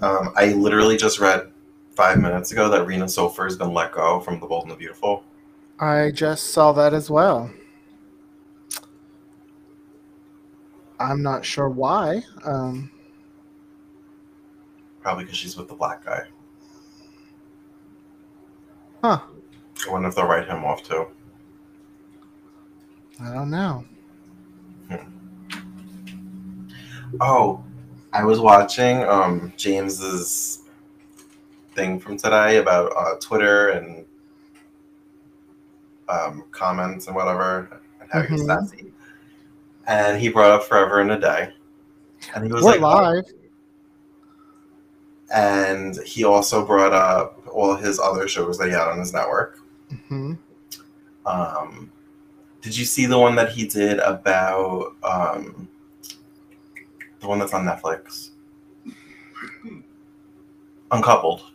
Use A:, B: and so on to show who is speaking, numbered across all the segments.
A: Um, I literally just read five minutes ago that Rena Sofer has been let go from The Bold and the Beautiful.
B: I just saw that as well. I'm not sure why. Um,
A: Probably because she's with the black guy.
B: huh.
A: I wonder if they'll write him off too.
B: I don't know.
A: Oh, I was watching um, James's thing from today about uh, Twitter and um, comments and whatever, and having
B: Mhm.
A: sassy. And he brought up Forever in a Day, and he was
B: We're
A: like, oh,
B: live.
A: and he also brought up all his other shows that he had on his network.
B: hmm
A: Um, did you see the one that he did about um, the one that's on Netflix? Uncoupled.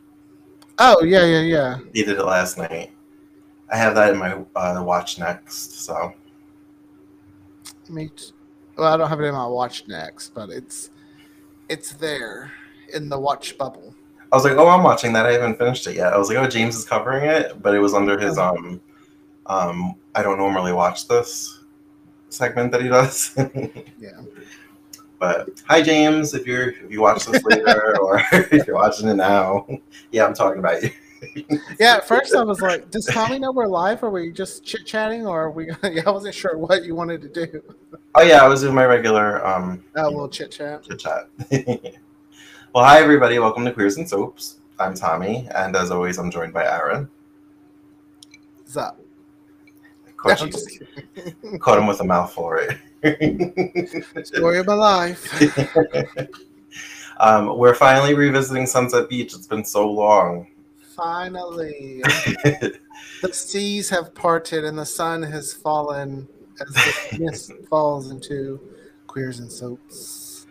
B: Oh yeah, yeah, yeah.
A: He did it last night. I have that in my uh, watch next. So
B: Me. T- well, I don't have it in my watch next, but it's it's there in the watch bubble.
A: I was like, "Oh, I'm watching that. I haven't finished it yet." I was like, "Oh, James is covering it," but it was under his um, um. I don't normally watch this segment that he does.
B: Yeah.
A: But hi, James. If you're if you watch this later or if you're watching it now, yeah, I'm talking about you.
B: Yeah. At first, I was like, "Does Tommy know we're live? Or are we just chit chatting? Or are we?" yeah, I wasn't sure what you wanted to do.
A: Oh yeah, I was doing my regular um
B: A little chit chat.
A: chit chat. well, hi everybody. Welcome to Queers and Soaps. I'm Tommy, and as always, I'm joined by Aaron.
B: What's up?
A: Caught,
B: just
A: caught him with a mouthful, right?
B: Story of my life.
A: um, we're finally revisiting Sunset Beach. It's been so long.
B: Finally, the seas have parted and the sun has fallen as the mist falls into queers and soaps.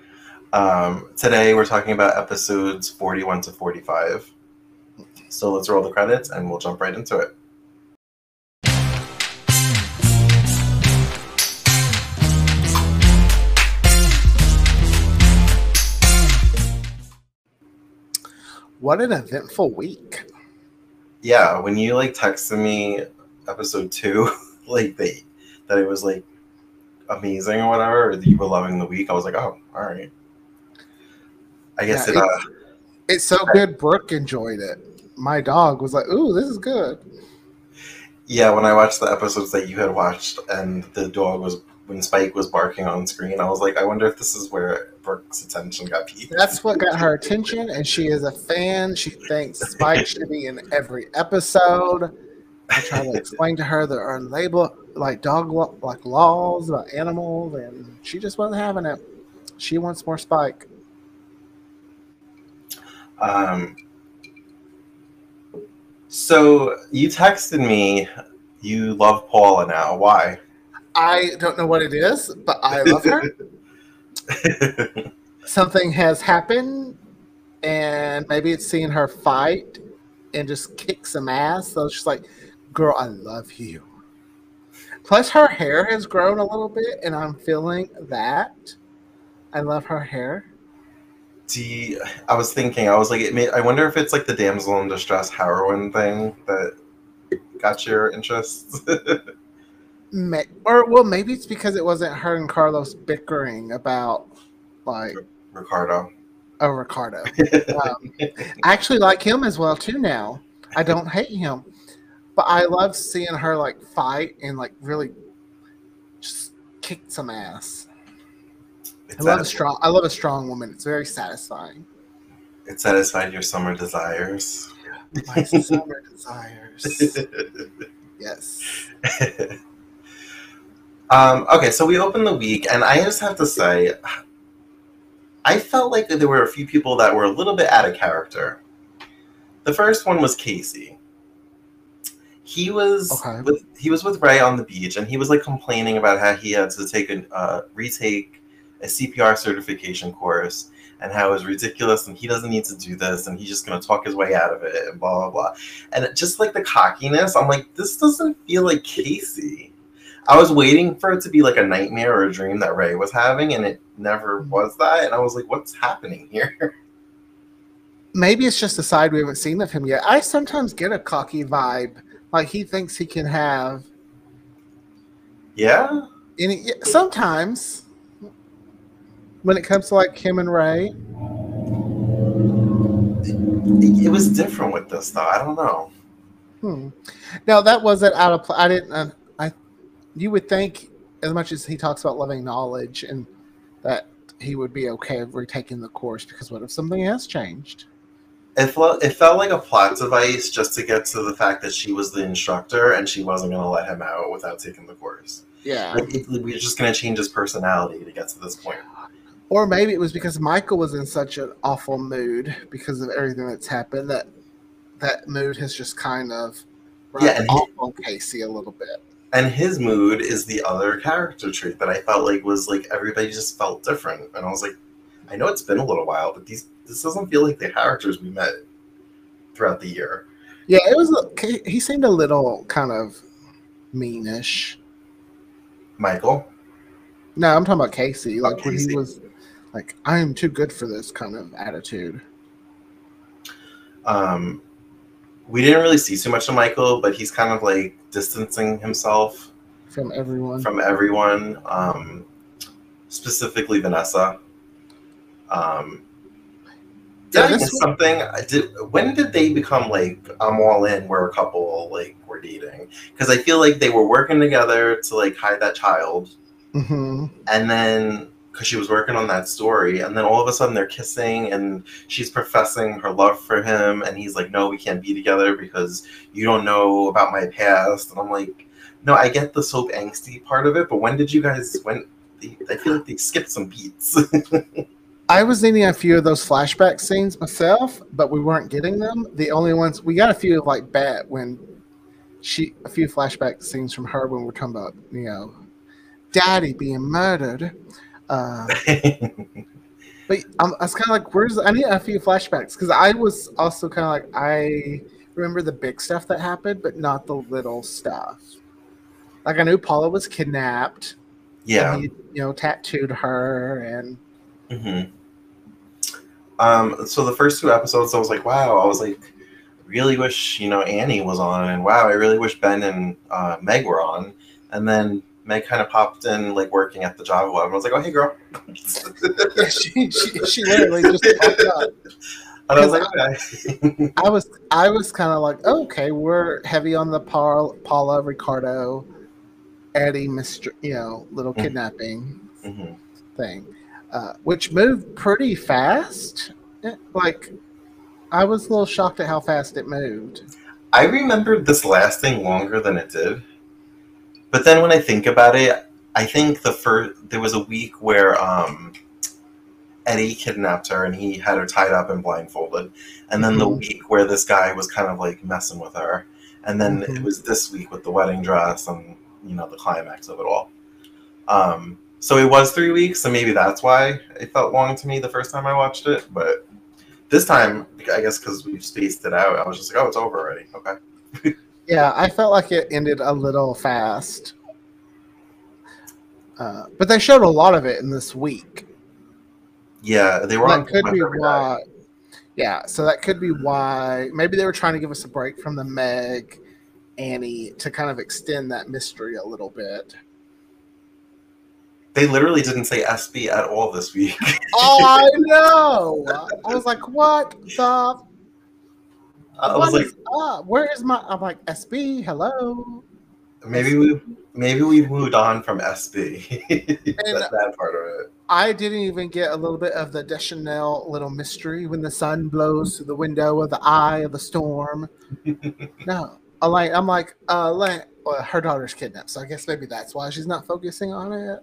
A: um, today, we're talking about episodes 41 to 45. So let's roll the credits and we'll jump right into it.
B: What an eventful week!
A: Yeah, when you like texted me episode two, like they that it was like amazing or whatever, or that you were loving the week, I was like, oh, all right. I guess
B: Yeah,
A: it. Uh,
B: It's so good. Brooke enjoyed it. My dog was like, "Ooh, this is good."
A: yeah, when I watched the episodes that you had watched, and the dog was when Spike was barking on screen, I was like, I wonder if this is where Brooke's attention got peaked.
B: That's what got her attention, and she is a fan. She thinks Spike should be in every episode. I try to explain to her there are label like dog like laws about animals, and she just wasn't having it. She wants more Spike.
A: Um, so you texted me, you love Paula now. Why?
B: I don't know what it is, but I love her. Something has happened, and maybe it's seeing her fight and just kick some ass. So she's like, "Girl, I love you." Plus, her hair has grown a little bit, and I'm feeling that. I love her hair.
A: Do I was thinking, I was like, it may, I wonder if it's like the damsel in distress heroine thing that got your interest.
B: May- or well, maybe it's because it wasn't her and Carlos bickering about like
A: Ricardo.
B: Oh, Ricardo. Um, I actually like him as well too now. I don't hate him, but I love seeing her like fight and like really just kick some ass. I love a strong. I love a strong woman. It's very satisfying.
A: it satisfied your summer desires.
B: My summer desires. Yes.
A: um, okay, so we opened the week, and I just have to say, I felt like there were a few people that were a little bit out of character. The first one was Casey. He was
B: Okay.
A: with he was with Ray on the beach, and he was like complaining about how he had to take a uh, retake a CPR certification course, and how it was ridiculous, and he doesn't need to do this, and he's just gonna talk his way out of it, and blah blah blah. And just like the cockiness, I'm like, this doesn't feel like Casey. I was waiting for it to be like a nightmare or a dream that Ray was having, and it never was that. And I was like, what's happening here?
B: maybe it's just a side we haven't seen of him yet. I sometimes get a cocky vibe, like he thinks he can have
A: Yeah.
B: any. Sometimes, when it comes to like him and Ray,
A: It, it was different with this though. I don't know.
B: hmm. Now that wasn't out of. pl- I didn't. Uh. You would think, as much as he talks about loving knowledge, and that he would be okay with retaking the course because what if something has changed?
A: It felt it felt like a plot device just to get to the fact that she was the instructor and she wasn't going to let him out without taking the course.
B: Yeah.
A: Like it, we're just going to change his personality to get to this point.
B: Or maybe it was because Michael was in such an awful mood because of everything that's happened that that mood has just kind of
A: Yeah, and he-
B: off on Casey a little bit.
A: And his mood is the other character trait that I felt like was like everybody just felt different, and I was like, I know it's been a little while, but these this doesn't feel like the characters we met throughout the year.
B: Yeah, it was. a- He seemed a little kind of meanish.
A: Michael,
B: No, I'm talking about Casey. Like when he was like, "I am too good for this" kind of attitude.
A: um, we didn't really see too much of Michael, but he's kind of like distancing himself
B: from everyone.
A: from everyone, um, specifically Vanessa. Um, did
B: Yeah,
A: I
B: this
A: miss something? I did. When did they become like I'm all in? We're a couple. Like we're dating because I feel like they were working together to like hide that child,
B: hmm
A: and then because she was working on that story, and then all of a sudden they're kissing, and she's professing her love for him, and he's like, "No, we can't be together because you don't know about my past," and I'm like, "No, I get the soap angsty part of it, but when did you guys? When I feel like they skipped some beats."
B: I was needing a few of those flashback scenes myself, but we weren't getting them. The only ones we got a few of like Bat when she a few flashback scenes from her when we're talking about you know daddy being murdered. Uh, but I'm, I was kind of like, where's I need a few flashbacks because I was also kind of like I remember the big stuff that happened, but not the little stuff. Like I knew Paula was kidnapped.
A: yeah.
B: he, you know, tattooed her and.
A: hmm Um, so the first two episodes, I was like, wow, I was like, really wish, you know, Annie was on, and wow, I really wish Ben and uh, Meg were on. And then Meg kind of popped in, like, working at the Java Web, and I was like, oh, hey, girl.
B: Yeah, she, she, she literally just popped up.
A: And I was like, okay.
B: I was I was kind of like, oh, okay, we're heavy on the Paul, Paula Ricardo, Eddie, Mister, you know, little
A: Mhm.
B: kidnapping
A: Mhm.
B: thing, uh, which moved pretty fast. Eh, Like, I was a little shocked at how fast it moved.
A: I remembered this lasting longer than it did. But then when I think about it, I think the first there was a week where um, Eddie kidnapped her and he had her tied up and blindfolded, and then the
B: Mhm.
A: week where this guy was kind of like messing with her, and then
B: Mhm.
A: it was this week with the wedding dress and you know the climax of it all. Um, so it was three weeks, so maybe that's why it felt long to me the first time I watched it. But this time, I guess because we've spaced it out, I was just like, oh, it's over already. Okay.
B: Yeah, I felt like it ended a little fast. Uh, but they showed a lot of it in this week.
A: Yeah, they were on
B: that could be
A: day.
B: why. Yeah, so that could be why. Maybe they were trying to give us a break from the Meg, Annie, to kind of extend that mystery a little bit.
A: They literally didn't say SB at all this week.
B: Oh, I know. I was like, what the?
A: I was like?
B: Where is my? I'm like, SB, hello.
A: maybe we maybe we moved on from SB. That, that part of it.
B: I didn't even get a little bit of the Deschanel little mystery when the sun blows through the window of the eye of the storm. no, I'm like, I'm like, uh, like, well, her daughter's kidnapped, so I guess maybe that's why she's not focusing on it.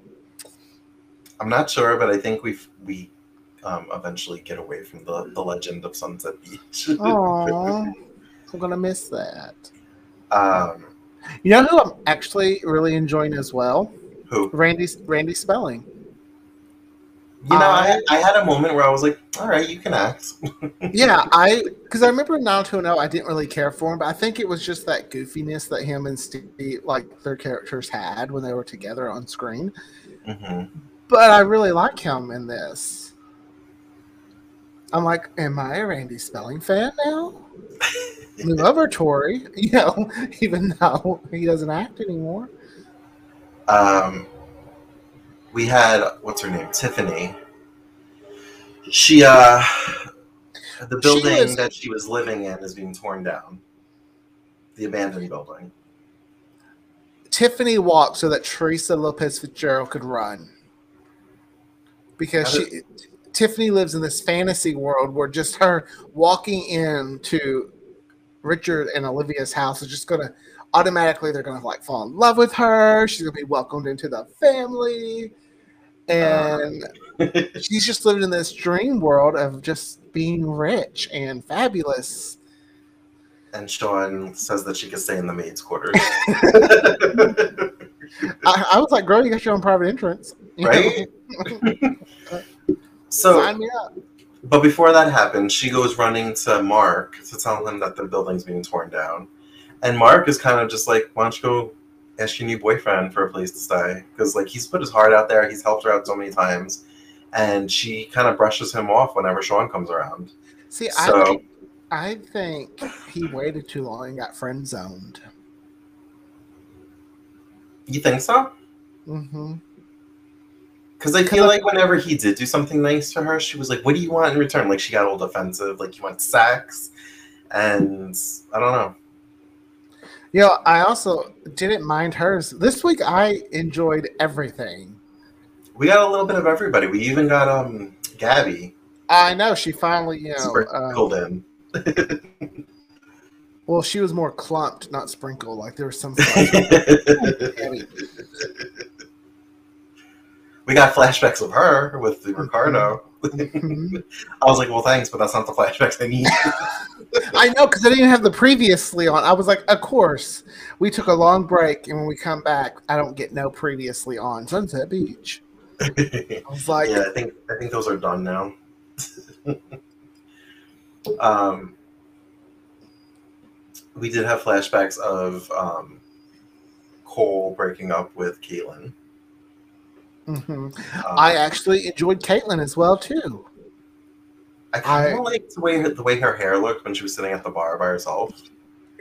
A: I'm not sure, but I think we we um, eventually get away from the, the legend of Sunset Beach.
B: Oh, I'm gonna miss that.
A: um,
B: You know who I'm actually really enjoying as well?
A: who?
B: Randy Randy Spelling.
A: You know, I,
B: I-
A: I had a moment where I was like, all right, you can act.
B: Yeah, I because I remember now in 90210 I didn't really care for him, but I think it was just that goofiness that him and Steve like their characters had when they were together on screen.
A: hmm
B: But I really like him in this. I'm like, am I a Randy Spelling fan now? we love her Tori, you know, even though he doesn't act anymore.
A: Um, we had what's her name, Tiffany. She uh, the building
B: was-
A: that she was living in is being torn down. The abandoned building.
B: Tiffany walked so that Theresa Lopez Fitzgerald could run. Because she Tiffany lives in this fantasy world where just her walking into Richard and Olivia's house is just gonna automatically they're gonna like fall in love with her. She's gonna be welcomed into the family. And she's just living in this dream world of just being rich and fabulous.
A: And Sean says that she can stay in the maid's quarters.
B: I, I was like, girl, you got your own private entrance. You?
A: Right? So
B: Sign me up.
A: But before that happens, she goes running to Mark to tell him that the building's being torn down. And Mark is kind of just like, why don't you go ask your new boyfriend for a place to stay? Because, like, he's put his heart out there. He's helped her out so many times. And she kind of brushes him off whenever Sean comes around.
B: See, I think, I think he waited too long and got friend zoned.
A: You think so?
B: hmm
A: Because I feel like whenever he did do something nice for her, she was like, what do you want in return? Like, she got all defensive. Like, you want sex? And I don't know.
B: You know, I also didn't mind hers. This week, I enjoyed everything.
A: We got a little bit of everybody. We even got um Gabby
B: I know she finally, you know,
A: sprinkled
B: uh,
A: in.
B: well, she was more clumped, not sprinkled. Like there was some.
A: we got flashbacks of her with the Ricardo.
B: Mhm.
A: I was like, well, thanks, but that's not the flashbacks I need.
B: I know because I didn't have the previously on. I was like, of course. We took a long break, and when we come back, I don't get no previously on Sunset Beach. I was like,
A: yeah, I think I think those are done now. um, we did have flashbacks of um, Cole breaking up with Caitlin.
B: Mhm.
A: Um,
B: I actually enjoyed Caitlin as well too.
A: I kind of liked the way the way her hair looked when she was sitting at the bar by herself.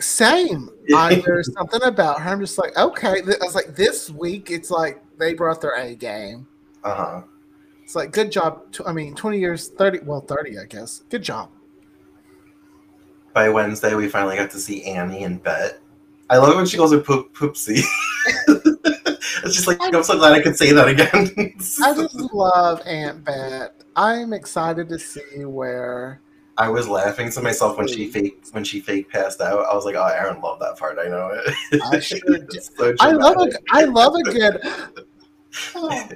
B: Same. I, there's something about her. I'm just like, okay. I was like, this week, it's like they brought their A game.
A: Uh huh.
B: It's like, good job. I mean, 20 years, 30, well, 30, I guess. Good job.
A: By Wednesday, we finally got to see Annie and Bet. I love it when she calls her poop poopsie. it's just like I'm so glad I could say that again.
B: I just love Aunt Bet. I'm excited to see where.
A: I was laughing to myself when she fake when she fake passed out. I was like, "Oh, Aaron loved that part. I know it."
B: I sure
A: so
B: I love a. I love a good. Oh,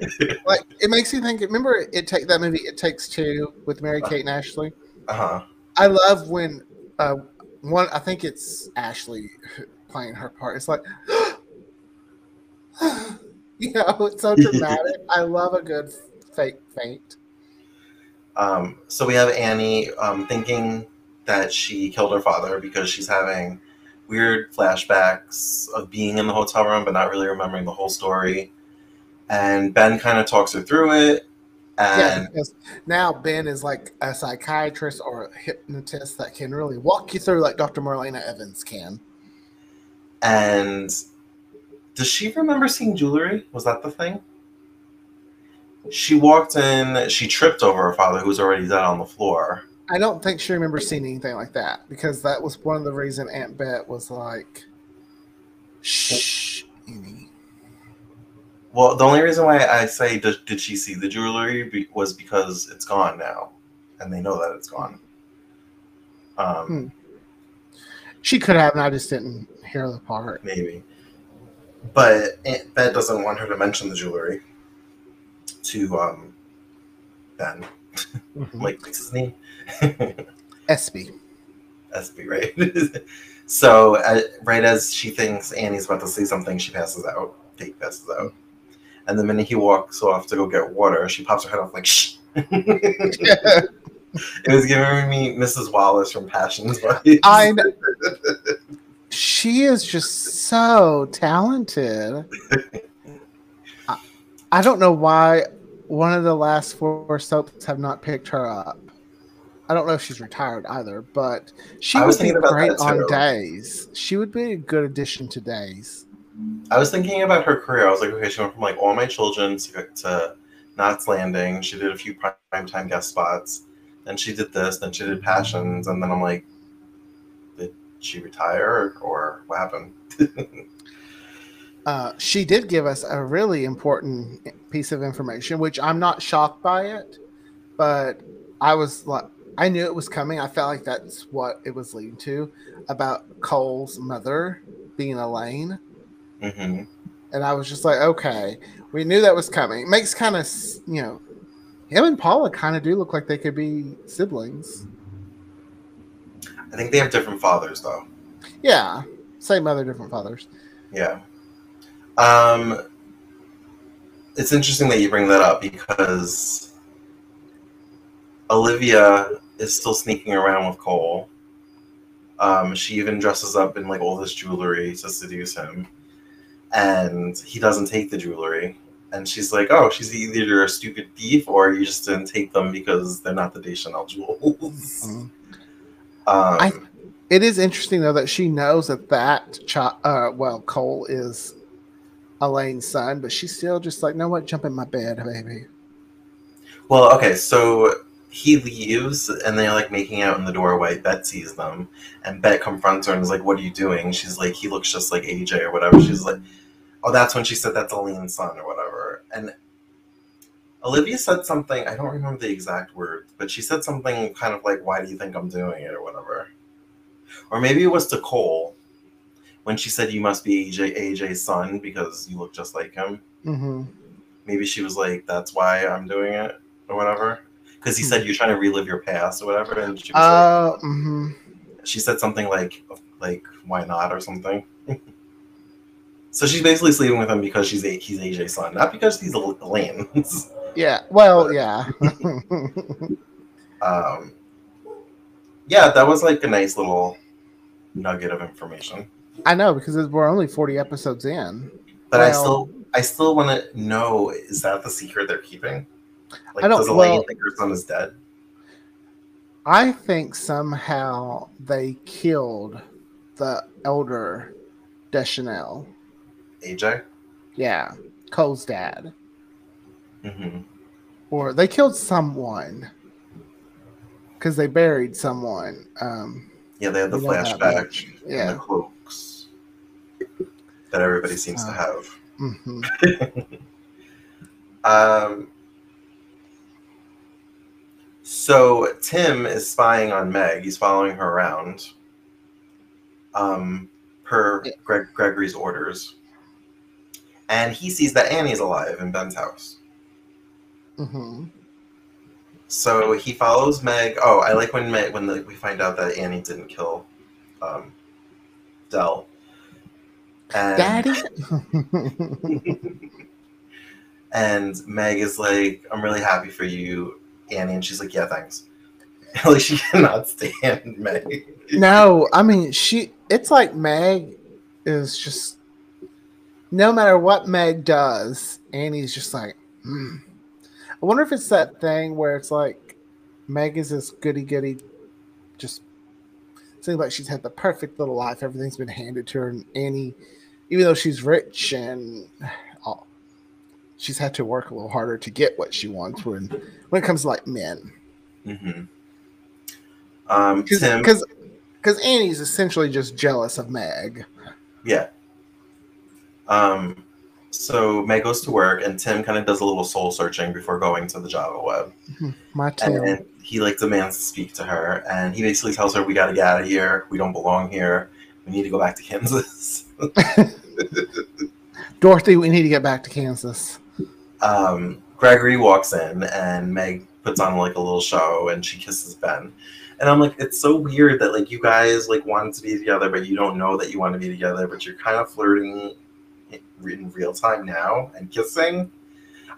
B: like it makes you think. Remember, it take that movie. It takes two with Mary Kate and Ashley.
A: Uh-huh.
B: I love when uh, one. I think it's Ashley playing her part. It's like, you know, it's so dramatic. I love a good fake faint.
A: Um, so we have Annie um, thinking that she killed her father because she's having weird flashbacks of being in the hotel room, but not really remembering the whole story. And Ben kind of talks her through it. And
B: because now Ben is like a psychiatrist or a hypnotist that can really walk you through like Dr. Marlena Evans can.
A: and does she remember seeing jewelry? Was that the thing? She walked in. She tripped over her father, who was already dead on the floor.
B: I don't think she remembers seeing anything like that because that was one of the reason Aunt Bet was like, "Shh, Annie."
A: Well, the only reason why I say did, did she see the jewelry be, was because it's gone now, and they know that it's gone. Um,
B: Hmm. She could have, and I just didn't hear the part.
A: Maybe, but Aunt Bet doesn't want her to mention the jewelry to um, Ben.
B: Mhm.
A: Like, what's his name?
B: Espy.
A: SB, right? so, uh, right as she thinks Annie's about to say something, she passes out. Kate passes out. And the minute he walks off to go get water, she pops her head off like, shh. it was giving me Mrs. Wallace from Passions. vibes.
B: I kn- she is just so talented. I, I don't know why one of the last four soaps have not picked her up. I don't know if she's retired either, but she would be great on days. She would be a good addition to days.
A: I was thinking about her career. I was like, okay, she went from like all my children to, to Knots Landing. She did a few primetime guest spots. Then she did this. Then she did Passions. And then I'm like, she retire or, or what happened?
B: Uh, she did give us a really important piece of information, which I'm not shocked by it, but I was like, I knew it was coming. I felt like that's what it was leading to about Cole's mother being Elaine.
A: hmm
B: And I was just like, okay, we knew that was coming. It makes kind of, you know, him and Paula kind of do look like they could be siblings.
A: I think they have different fathers though.
B: Yeah, same mother, different fathers.
A: Yeah. Um, it's interesting that you bring that up because Olivia is still sneaking around with Cole. Um, she even dresses up in like all this jewelry to seduce him, and he doesn't take the jewelry. And she's like, "Oh, she's either a stupid thief or you just didn't take them because they're not the Deschanel jewels."
B: Mhm.
A: Um,
B: I- It is interesting though that she knows that that child, uh, well, Cole is Elaine's son, but she's still just like, no, what? Jump in my bed, baby.
A: Well, okay, so he leaves and they're like making out in the doorway. Bet sees them, and Bet confronts her and is like, "What are you doing?" She's like, "He looks just like AJ or whatever." She's like, "Oh, that's when she said that's Elaine's son or whatever." And Olivia said something. I don't remember the exact words, but she said something kind of like, "Why do you think I'm doing it?" or whatever. Or maybe it was to Cole when she said, "You must be AJ AJ's son because you look just like him."
B: Mm-hmm.
A: maybe she was like, "That's why I'm doing it" or whatever. Because he said you're trying to relive your past or whatever, and she was
B: Uh, mm-hmm.
A: she said something like, "Like why not?" or something. so she's basically sleeping with him because she's a, he's AJ's son, not because he's a Elaine's.
B: Yeah. Well, yeah.
A: um, yeah, that was like a nice little nugget of information.
B: I know because we're only forty episodes in.
A: But I still, I still want to know: is that the secret they're keeping? Like,
B: I don't-
A: does Elaine
B: well-
A: think her son is dead?
B: I think somehow they killed the elder Deschanel.
A: AJ.
B: Yeah, Cole's dad.
A: Hmm
B: or they killed someone because they buried someone. Um,
A: Yeah, they had the flashback and
B: Yeah.
A: the cloaks that everybody seems to
B: Uh,
A: have.
B: mhm.
A: Um, so Tim is spying on Meg. He's following her around, um, per
B: Yeah.
A: Greg Gregory's orders, and he sees that Annie's alive in Ben's house.
B: Mhm.
A: So he follows Meg. Oh, I like when Meg when the, we find out that Annie didn't kill um, Del. And,
B: Daddy.
A: and Meg is like, "I'm really happy for you, Annie," and she's like, "Yeah, thanks." like she cannot stand Meg.
B: no, I mean she. It's like Meg is just. No matter what Meg does, Annie's just like. Hmm. I wonder if it's that thing where it's like Meg is this goody goody, just seems like she's had the perfect little life. Everything's been handed to her, and Annie, even though she's rich and all, she's had to work a little harder to get what she wants. When when it comes to like men,
A: hmm Um,
B: because because Annie's essentially just jealous of Meg.
A: yeah. Um, so Meg goes to work, and Tim kind of does a little soul searching before going to the Java web.
B: My
A: And
B: Tim.
A: then he like demands to speak to her, and he basically tells her, "We got to get out of here. We don't belong here. We need to go back to Kansas."
B: Dorothy, we need to get back to Kansas.
A: um, Gregory walks in, and Meg puts on like a little show, and she kisses Ben. And I'm like, it's so weird that like you guys like wanted to be together, but you don't know that you want to be together, but you're kind of flirting in real time now and kissing.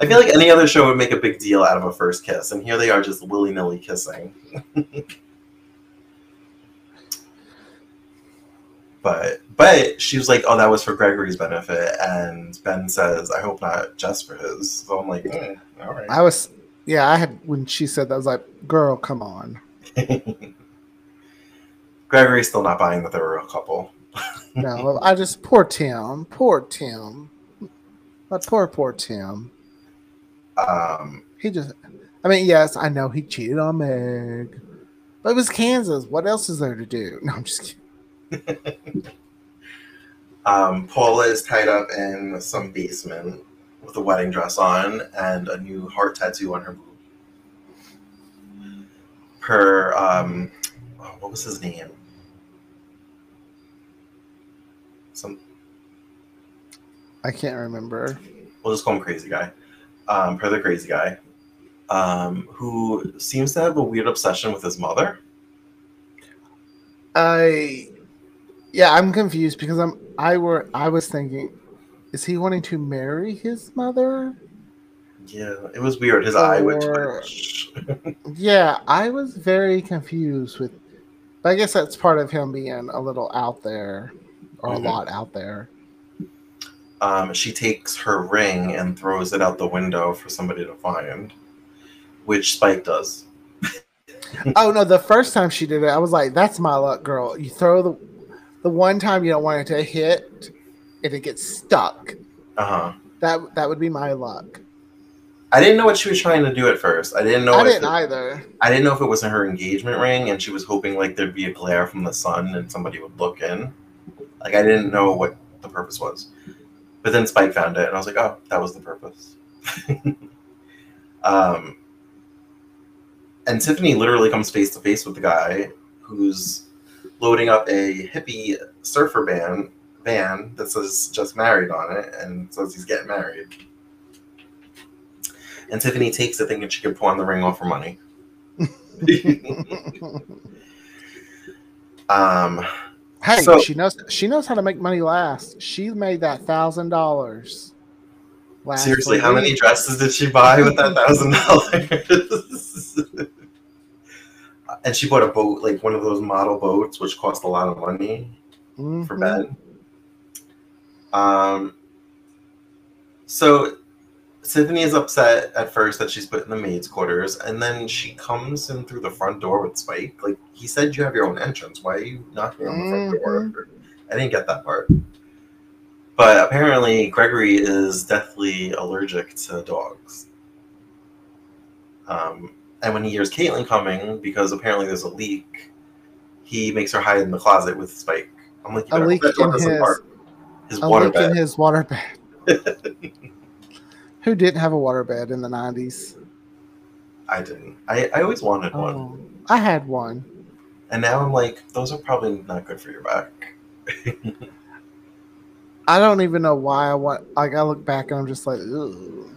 A: I feel like any other show would make a big deal out of a first kiss, and here they are just willy nilly kissing. but but she was like, "Oh, that was for Gregory's benefit," and Ben says, "I hope not just for his." So I'm like, mm, "All right."
B: I was, yeah, I had when she said that, I was like, "Girl, come on."
A: Gregory's still not buying that they're a real couple.
B: No, I just poor Tim, poor Tim, but poor poor Tim.
A: Um,
B: He just, I mean, yes, I know he cheated on Meg, but it was Kansas. What else is there to do? No, I'm just kidding.
A: um, Paula is tied up in some basement with a wedding dress on and a new heart tattoo on her boob. Her, um, oh, what was his name? Some
B: I can't remember.
A: we'll just call him crazy guy. Um, per the crazy guy, um, who seems to have a weird obsession with his mother.
B: I, yeah, I'm confused because I'm. I were. I was thinking, is he wanting to marry his mother?
A: Yeah, it was weird. His eye would twitch.
B: Yeah, I was very confused with. But I guess that's part of him being a little out there, or
A: Mhm.
B: a lot out there.
A: um, she takes her ring and throws it out the window for somebody to find, which Spike does.
B: oh no, the first time she did it, I was like, "That's my luck, girl." You throw the, the one time you don't want it to hit, if it gets stuck.
A: Uh huh.
B: That that would be my luck.
A: I didn't know what she was trying to do at first. I didn't know.
B: I
A: if
B: didn't
A: it-
B: either.
A: I didn't know if it wasn't her engagement ring, and she was hoping like there'd be a glare from the sun and somebody would look in. Like I didn't know what the purpose was, but then Spike found it, and I was like, oh, that was the purpose. um, and Tiffany literally comes face to face with the guy who's loading up a hippie surfer van van that says "just married" on it, and says he's getting married. And Tiffany takes it thinking she could pawn the ring off for money. um,
B: Hey,
A: So-
B: she knows she knows how to make money last. She made that thousand dollars.
A: seriously, how many dresses did she buy with that thousand dollars? And she bought a boat, like one of those model boats, which cost a lot of money for
B: Mhm.
A: Ben. Um, so Tiffany is upset at first that she's put in the maid's quarters, and then she comes in through the front door with Spike. Like he said, you have your own entrance. Why are you knocking on the front door? I didn't get that part. But apparently, Gregory is deathly allergic to dogs. Um, and when he hears Caitlin coming, because apparently there's a leak, he makes her hide in the closet with Spike. I'm like, you
B: A leak
A: hope that door
B: in his-
A: his
B: A
A: water
B: leak in his water bed. Who didn't have a water bed in the nineties?
A: I didn't. I, I always wanted one.
B: Oh, I had one.
A: And now I'm like, those are probably not good for your back.
B: I don't even know why I want. Like I look back and I'm just like, Ugh.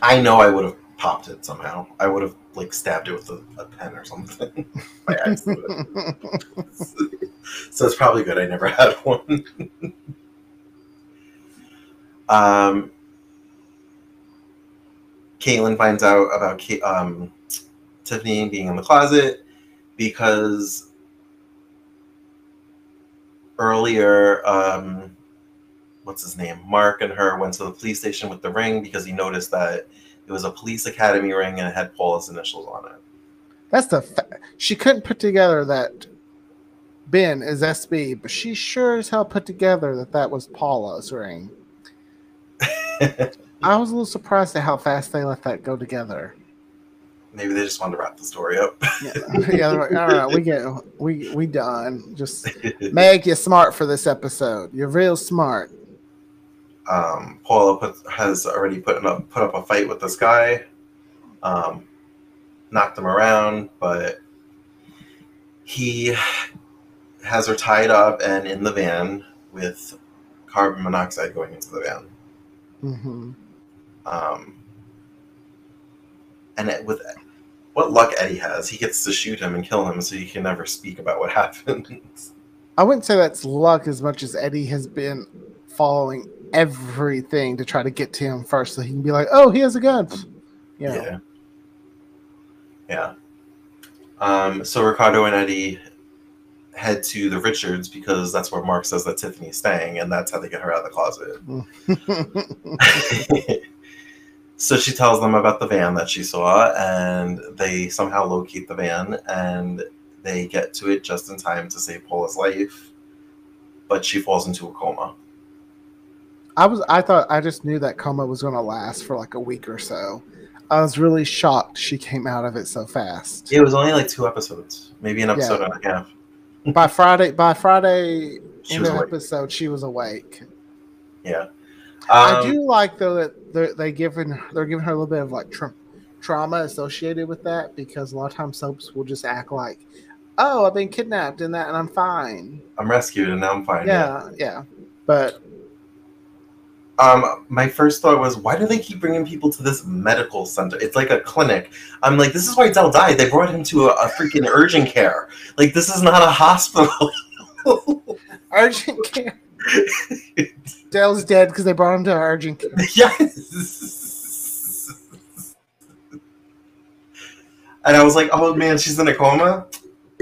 A: I know I would have popped it somehow. I would have like stabbed it with a, a pen or something by accident. so it's probably good I never had one. um, Caitlin finds out about um, Tiffany being in the closet because earlier, um, what's his name? Mark and her went to the police station with the ring because he noticed that it was a police academy ring and it had Paula's initials on it.
B: That's the. Fa- she couldn't put together that Ben is SB, but she sure as hell put together that that was Paula's ring. I was a little surprised at how fast they let that go together.
A: Maybe they just wanted to wrap the story up.
B: Yeah, yeah like, all right, we get we we done. Just Meg, you're smart for this episode. You're real smart.
A: um, Paula put, has already put up put up a fight with this guy, um, knocked him around, but he has her tied up and in the van with carbon monoxide going into the van.
B: hmm
A: Um, and it, with what luck Eddie has, he gets to shoot him and kill him, so he can never speak about what happens.
B: I wouldn't say that's luck as much as Eddie has been following everything to try to get to him first, so he can be like, "Oh, he has a gun." You know.
A: Yeah. Yeah. Um, so Ricardo and Eddie head to the Richards because that's where Mark says that Tiffany's staying, and that's how they get her out of the closet. So she tells them about the van that she saw, and they somehow locate the van, and they get to it just in time to save Paula's life. But she falls into a coma.
B: I was I thought I just knew that coma was going to last for like a week or so. I was really shocked she came out of it so fast.
A: It was only like two episodes, maybe an episode
B: Yeah.
A: and a half.
B: By Friday, by Friday
A: She
B: the
A: awake.
B: episode, she was awake.
A: Yeah.
B: I
A: Um,
B: do like though that they're, they giving they're giving her a little bit of like tra- trauma associated with that because a lot of times soaps will just act like, "Oh, I've been kidnapped and that, and I'm fine."
A: I'm rescued and now I'm fine.
B: Yeah, yeah. But
A: Um, my first thought was, why do they keep bringing people to this medical center? It's like a clinic. I'm like, this is why Del died. They brought him to a, a freaking urgent care. Like, this is not a hospital.
B: urgent care. Dale's dead because they brought him to urgent care.
A: yes. And I was like, oh man, she's in a coma.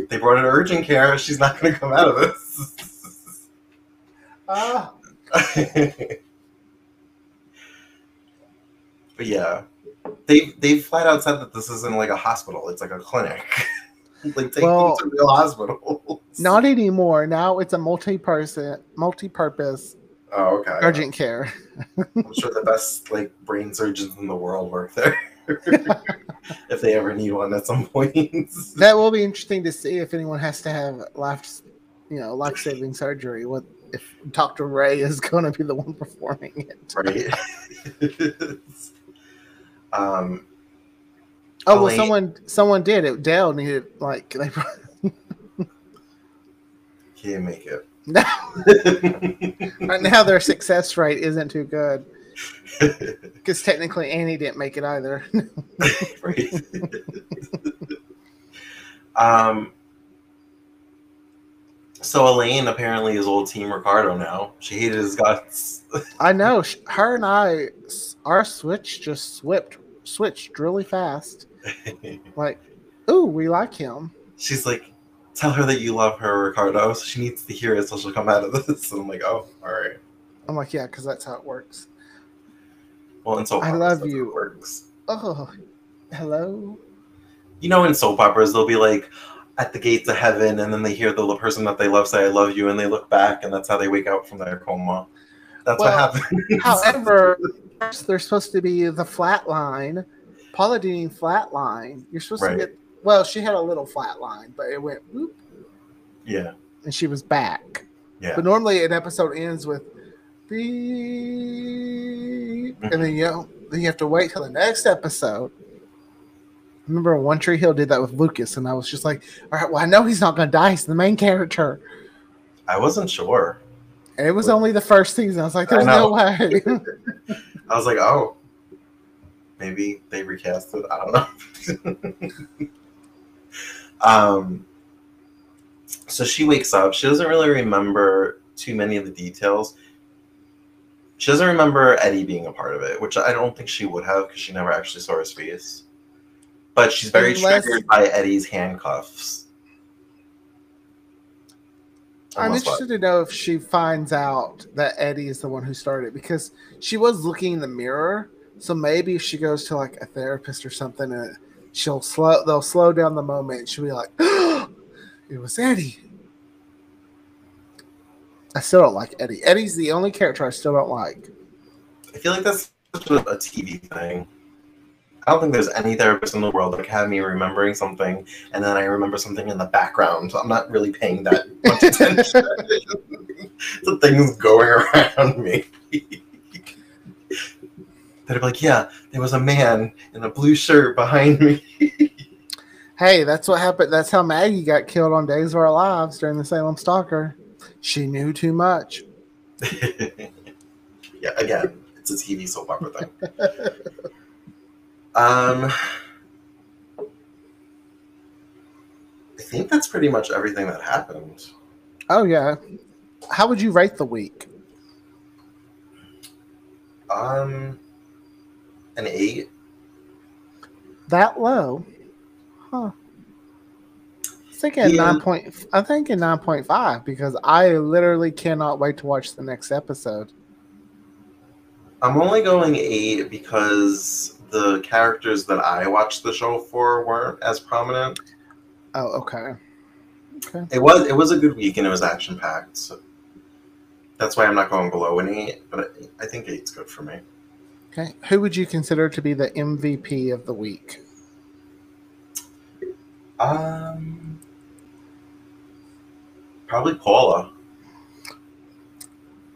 A: They brought her to urgent care. She's not going to come out of this.
B: Ah,
A: but yeah, they they flat out said that this isn't like a hospital; it's like a clinic. like take
B: Well-
A: them to real hospitals.
B: not anymore. Now it's a multi-person, multi-purpose
A: Oh, okay.
B: urgent care.
A: I'm sure the best like brain surgeons in the world work there. if they ever need one at some point.
B: That will be interesting to see if anyone has to have life, you know, life-saving surgery. What if Dr. Ray is going to be the one performing it?
A: right. um.
B: Oh well,
A: Elaine-
B: someone someone did it. Dale needed like they
A: Can't make it.
B: Now right now their success rate isn't too good because technically Annie didn't make it either.
A: right. um. So Elaine apparently is old Team Ricardo now. She hated his guts.
B: I know her and I, our switch just slipped switched really fast. Like, ooh, we like him.
A: She's like, "Tell her that you love her, Ricardo." So she needs to hear it, so she'll come out of this. And I'm like, "Oh, all right."
B: I'm like, yeah, because that's how it works.
A: Well, in soap
B: I
A: operas,
B: love you.
A: works.
B: Oh, hello.
A: You know, in soap operas, they'll be like at the gates of heaven, and then they hear the person that they love say, "I love you," and they look back, and that's how they wake up from their coma. That's
B: Well,
A: what happens.
B: However, there's supposed to be the flat line. Paula didn't flat line. You're supposed
A: Right.
B: to get. Well, she had a little flat line, but it went whoop,
A: yeah,
B: and she was back.
A: yeah.
B: But normally, an episode ends with beep, and then mm-hmm. you know, then you have to wait till the next episode. Remember, One Tree Hill did that with Lucas, and I was just like, "All right, well, I know he's not going to die. He's the main character."
A: I wasn't sure.
B: And it was only the first season. I was like, "There's no way."
A: I was like, "Oh, maybe they recast it." I don't know. um. So she wakes up. She doesn't really remember too many of the details. She doesn't remember Eddie being a part of it, which I don't think she would have because she never actually saw his face. But she's very
B: Unless-
A: triggered by Eddie's handcuffs.
B: I'm interested to know if she finds out that Eddie is the one who started it, because she was looking in the mirror. So maybe if she goes to like a therapist or something, and she'll slow, they'll slow down the moment. She'll be like, "It was Eddie." I still don't like Eddie. Eddie's the only character I still don't like.
A: I feel like that's such a a TV thing. I don't think there's any therapist in the world that can have me remembering something and then I remember something in the background. So I'm not really paying that much attention to things going around me. They'd be like, yeah, there was a man in a blue shirt behind me.
B: Hey, that's what happened. That's how Maggie got killed on Days of Our Lives during the Salem Stalker. She knew too much.
A: yeah, again, it's a TV soap opera thing. um, I think that's pretty much everything that happened.
B: Oh yeah. How would you rate the week?
A: Um, an eight.
B: That low? Huh. I think at
A: Yeah.
B: nine point. I think at nine point five because I literally cannot wait to watch the next episode.
A: I'm only going eight because the characters that I watched the show for weren't as prominent.
B: Oh, okay. Okay.
A: It was it was a good week and it was action packed. So that's why I'm not going below an eight, but I think eight's good for me.
B: Okay. Who would you consider to be the MVP of the week?
A: Um, probably Paula.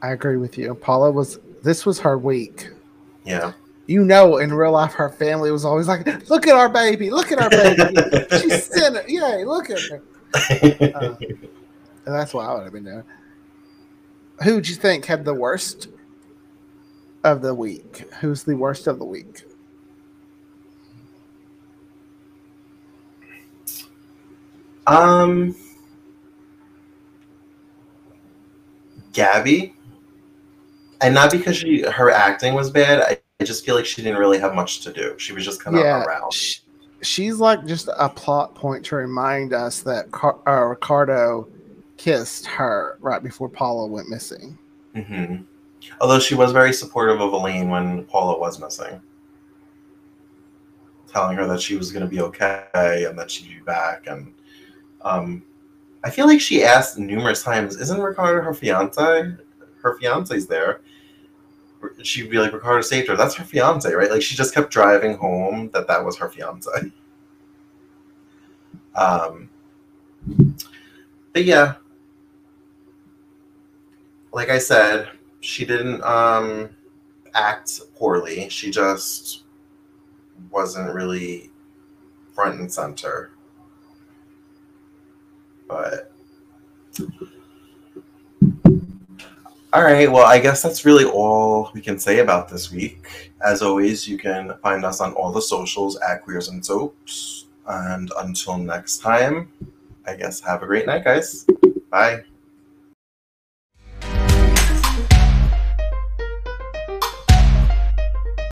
B: I agree with you. Paula was this was her week.
A: Yeah.
B: You know, in real life, her family was always like, "Look at our baby! Look at our baby! She's sinning! Yay! Look at her!" Uh, and that's what I would have been doing. Who do you think had the worst of the week? Who's the worst of the week?
A: um, Gabby, and not because she her acting was bad. I, I just feel like she didn't really have much to do. She was just kind of
B: Yeah,
A: around.
B: sh- she's like just a plot point to remind us that Car- uh, Ricardo kissed her right before Paula went missing.
A: hmm Although she was very supportive of Elaine when Paula was missing, telling her that she was going to be okay and that she'd be back. And um, I feel like she asked numerous times, "Isn't Ricardo her fiance? Her fiance's there." She'd be like, "Ricardo saved her. That's her fiance, right?" Like she just kept driving home that that was her fiance. Um, but yeah, like I said, she didn't um act poorly. She just wasn't really front and center. But all right, well, I guess that's really all we can say about this week. As always, you can find us on all the socials at Queers and Soaps. And until next time, I guess have a great night, guys. Bye.